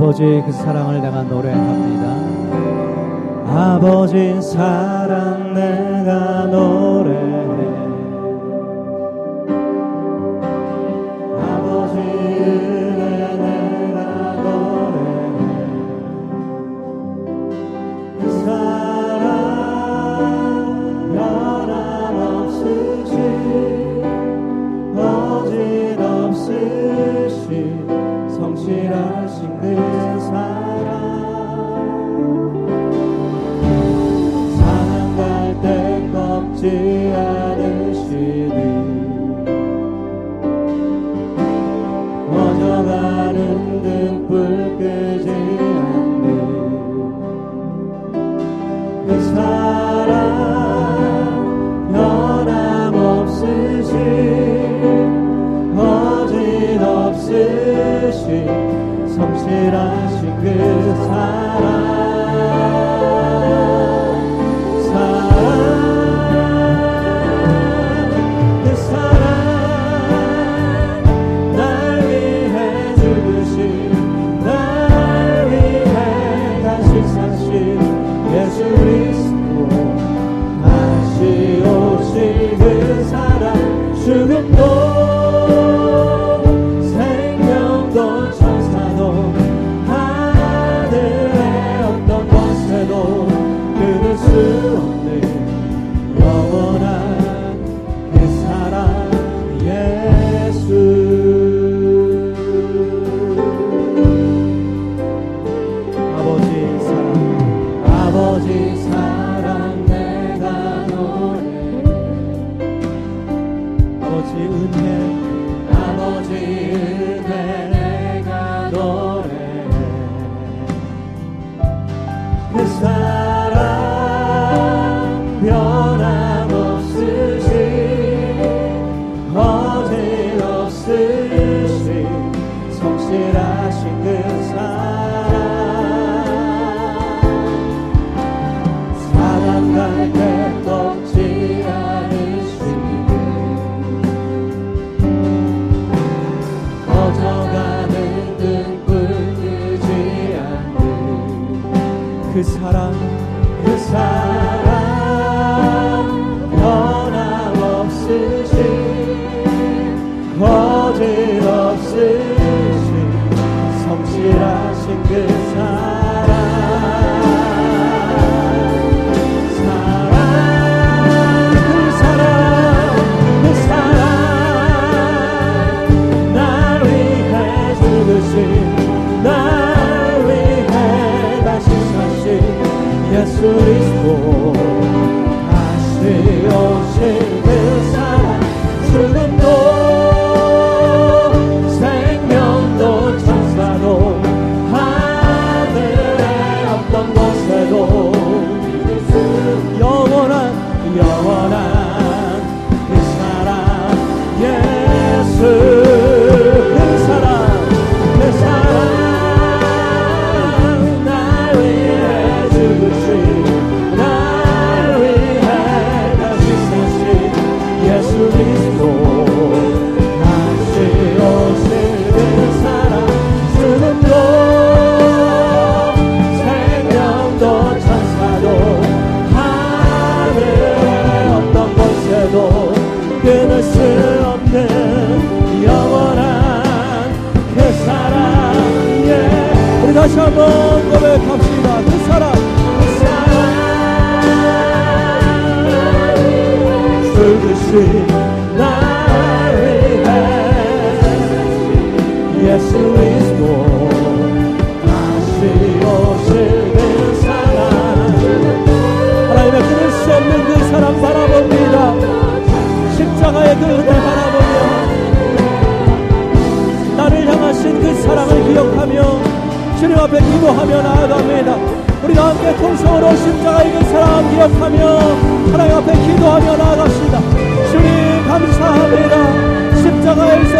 아버지의 그 사랑을 내가 노래합니다. 아버지 사랑 내가 노 to 은 거짓 없으시 성실하신 그 죽으신 날 위해 예수 그리스도 다시 오실 그 사랑 하나님의 끊을 수 없는 그 사랑 바라봅니다. 십자가의 그 은혜 바라보며 나를 향하신 그 사랑을 기억하며 주님 앞에 기도하며 나아갑니다 우리 다 함께 통성으로 십자가의 그 사랑 기억하며 하나님 앞에 기도하며 나아갑시다. 주님 감사합니다. 십자가에서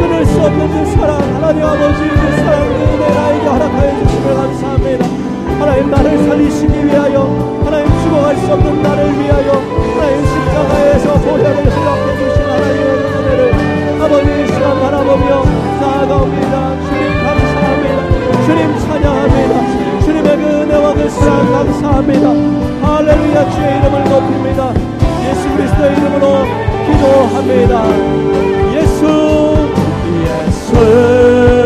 끊을 수 없는 그 사랑 하나님 아버지 그 사랑 그 은혜 나에게 허락하여 주시며 감사합니다. 하나님 나를 살리시기 위하여 하나님 죽어갈 수 없는 나를 위하여 하나님 십자가에서 보혈을 허락해 주신 하나님의 은혜를 아버지 이 시간 바라보며 나아가옵니다. 주님 감사합니다. 주님 감사합니다. 할렐루야 주의 이름을 높입니다. 예수 그리스도의 이름으로 기도합니다. 예수 예수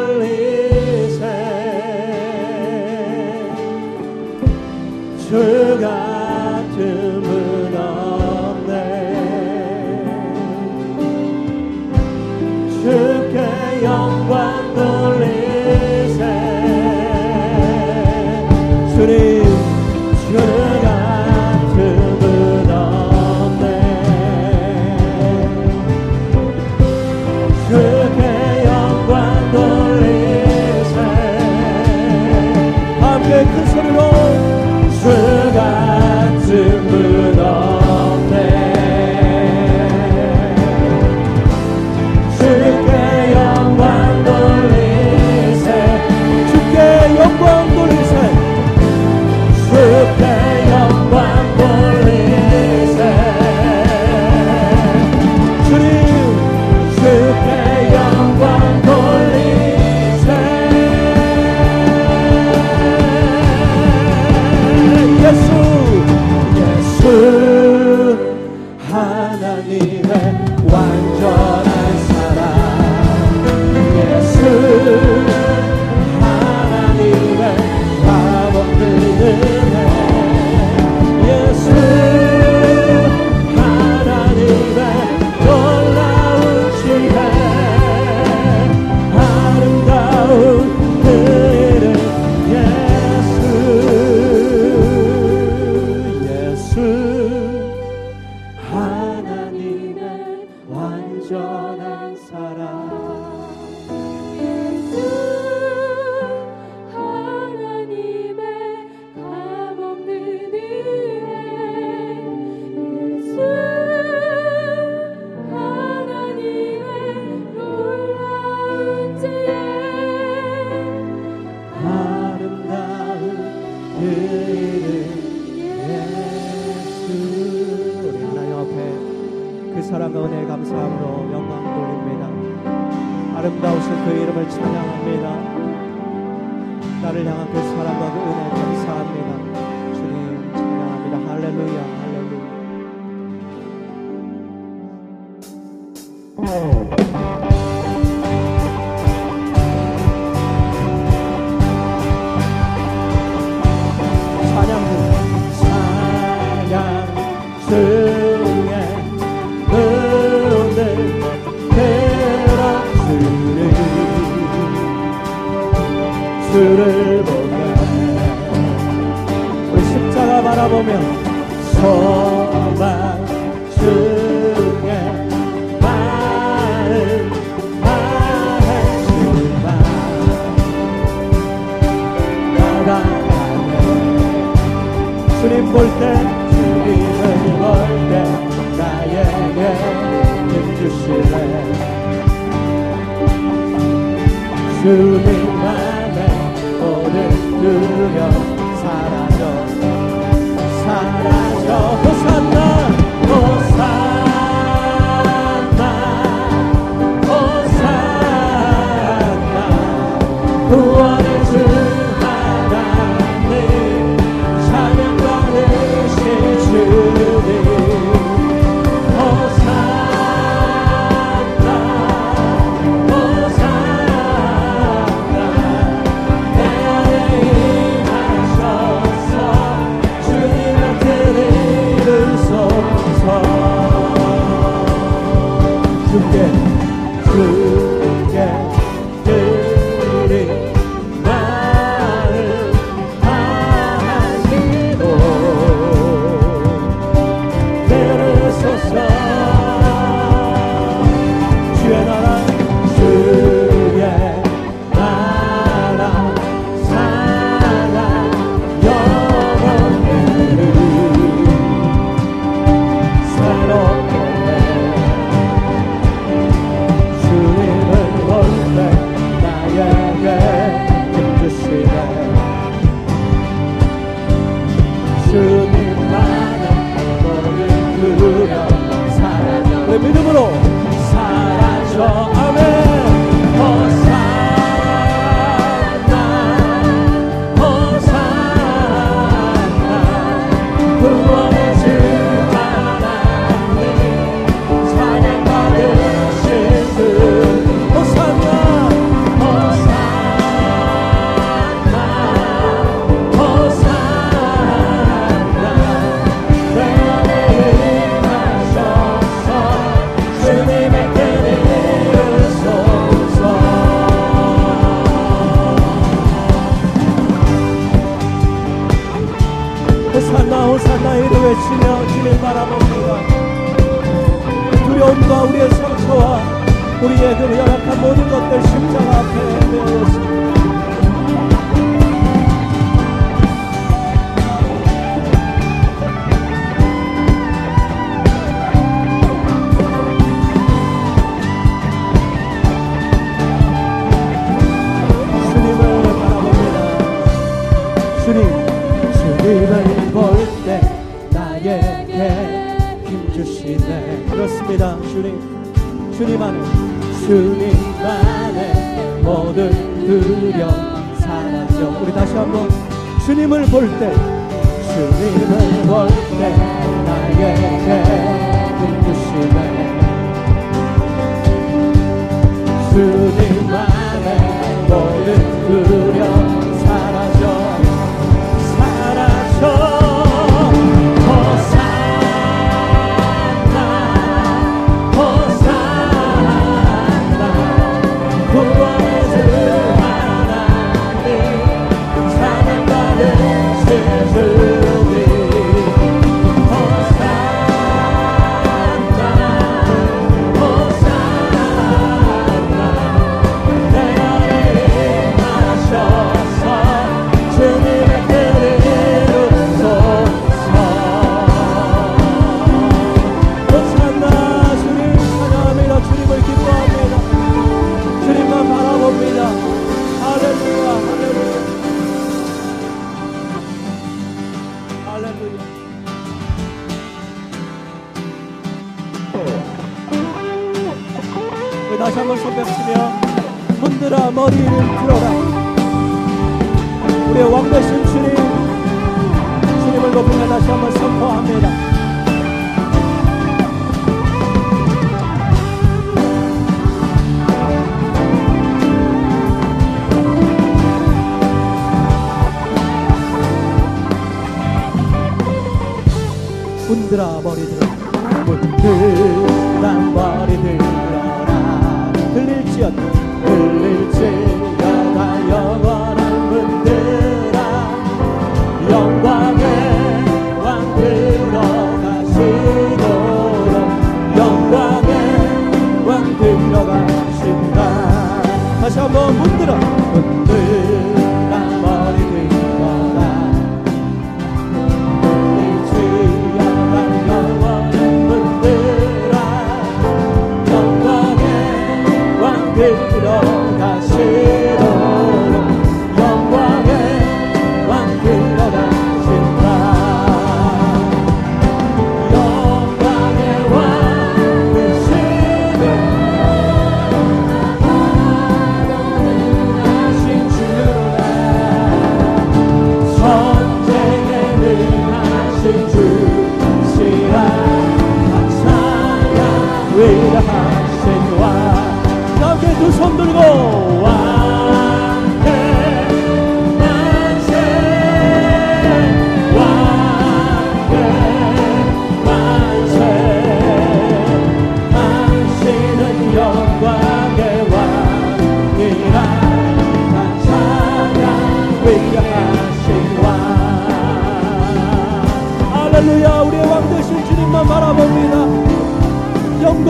darling. 그 사랑과 은혜 감사함으로 영광 돌립니다. 아름다우신 그 이름을 찬양합니다. 나를 향한 그 사랑과 그 은혜 감사합니다. 주님 찬양합니다. 할렐루야. 바라보며 소망 중에 마음 마음만 나가네 주님 볼 때 주님을 볼 때 나에게 힘주시네. 주님 안에 모든 두려움 who are 있네 그렇습니다. 주님 주님 안에 주님 안에 모든 두려움 사라져. 우리 다시 한번 주님을 볼 때 주님을 볼 때 나에게 눈부심에 성령을 소백치며 흔들어 머리를 들어라. 우리의 왕되신 주님 주님을 높이며 다시 한번 선포합니다. 흔들어 머리들 흔들어 그 머리들. 시였던 흘릴 죄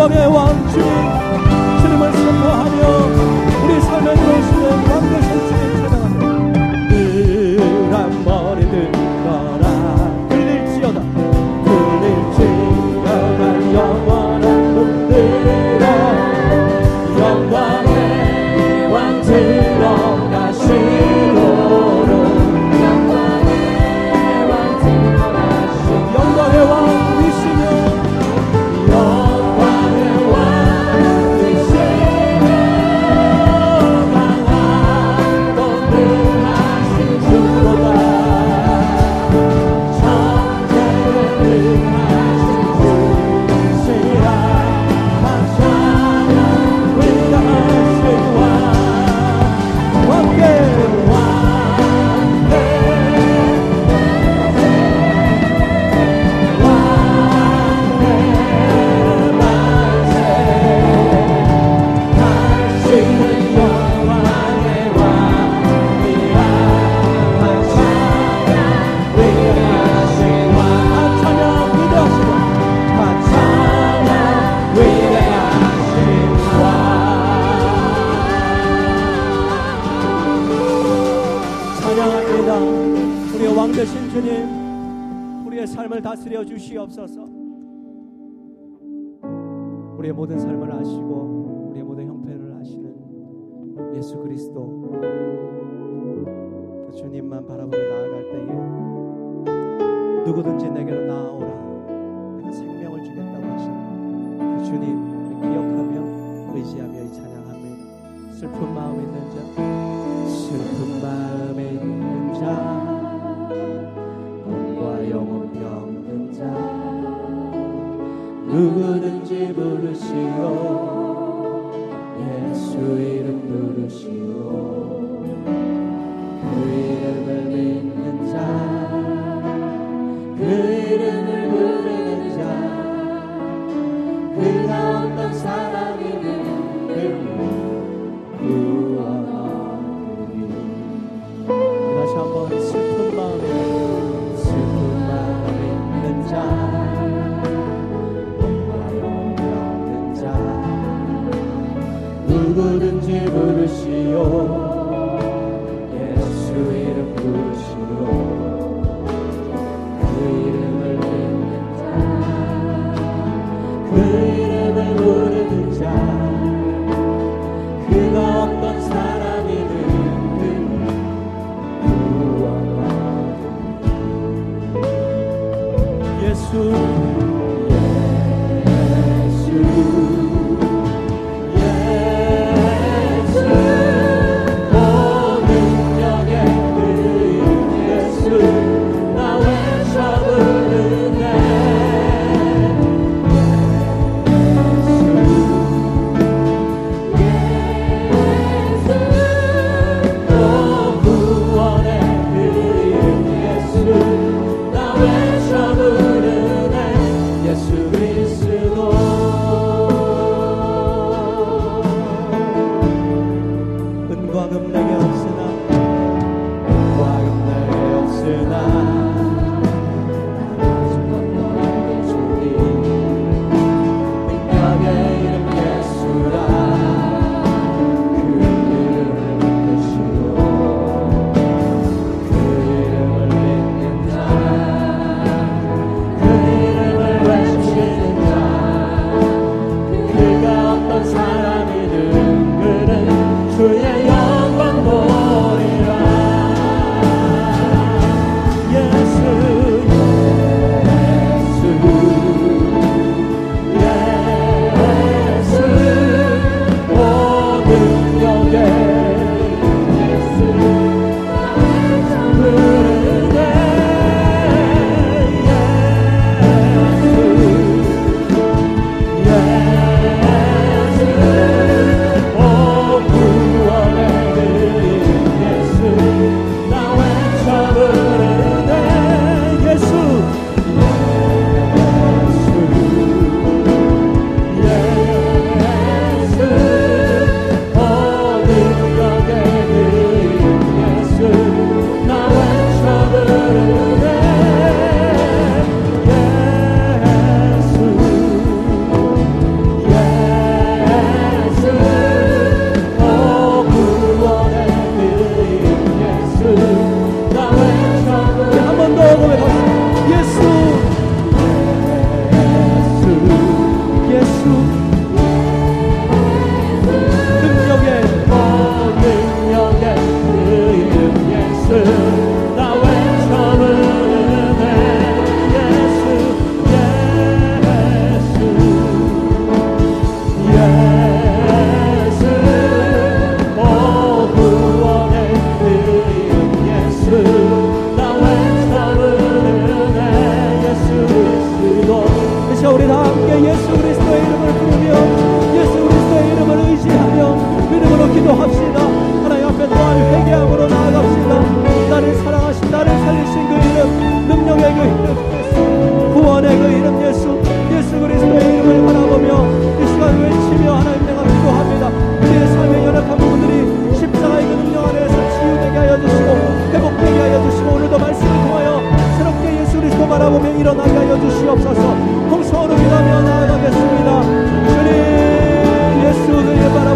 不要忘记。 합니다. 우리의 왕 되신 주님, 우리의 삶을 다스려 주시옵소서. 우리의 모든 삶을 아시고 우리의 모든 형편을 아시는 예수 그리스도 그 주님만 바라보며 나아갈 때에 누구든지 내게로 나아오라 내가 생명을 주겠다고 하신 그 주님을 기억하며 의지하며 슬픈 마음에 있는 자 슬픈 마음에 있는 자 몸과 영혼 병든 자 누구든지 부르시오? 예수 이름 부르시오.